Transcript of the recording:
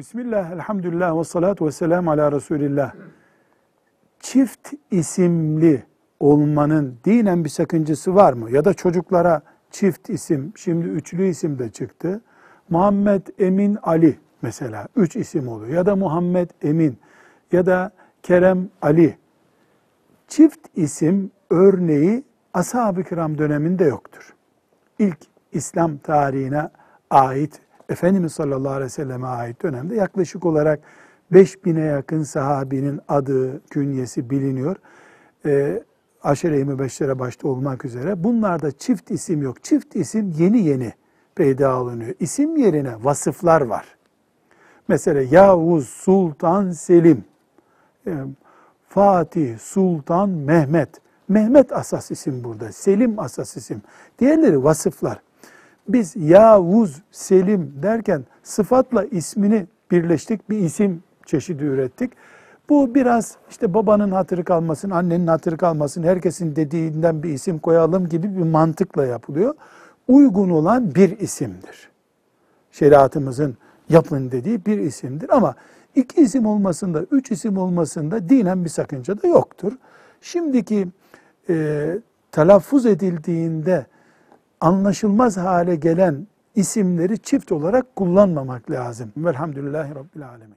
Bismillah, elhamdülillah ve salatu ve selamu ala Resulillah. Çift isimli olmanın dinen bir sakıncası var mı? Ya da çocuklara çift isim, şimdi üçlü isim de çıktı. Muhammed Emin Ali mesela, üç isim oluyor. Ya da Muhammed Emin ya da Kerem Ali. Çift isim örneği ashab-ı kiram döneminde yoktur. İlk İslam tarihine ait Efendimiz sallallahu aleyhi ve selleme ait dönemde yaklaşık olarak 5000'e yakın sahabinin adı, künyesi biliniyor. Ee, Aşere-i Mübeşşere başta olmak üzere. Bunlarda çift isim yok. Çift isim yeni yeni peyda alınıyor. İsim yerine vasıflar var. Mesela Yavuz Sultan Selim, e, Fatih Sultan Mehmet. Mehmet asas isim burada, Selim asas isim. Diğerleri vasıflar. Biz Yavuz, Selim derken sıfatla ismini birleştik, bir isim çeşidi ürettik. Bu biraz işte babanın hatırı kalmasın, annenin hatırı kalmasın, herkesin dediğinden bir isim koyalım gibi bir mantıkla yapılıyor. Uygun olan bir isimdir. Şeriatımızın yapın dediği bir isimdir ama iki isim olmasında, üç isim olmasında dinen bir sakınca da yoktur. Şimdiki e, telaffuz edildiğinde anlaşılmaz hale gelen isimleri çift olarak kullanmamak lazım. Velhamdülillahi Rabbil Alemin.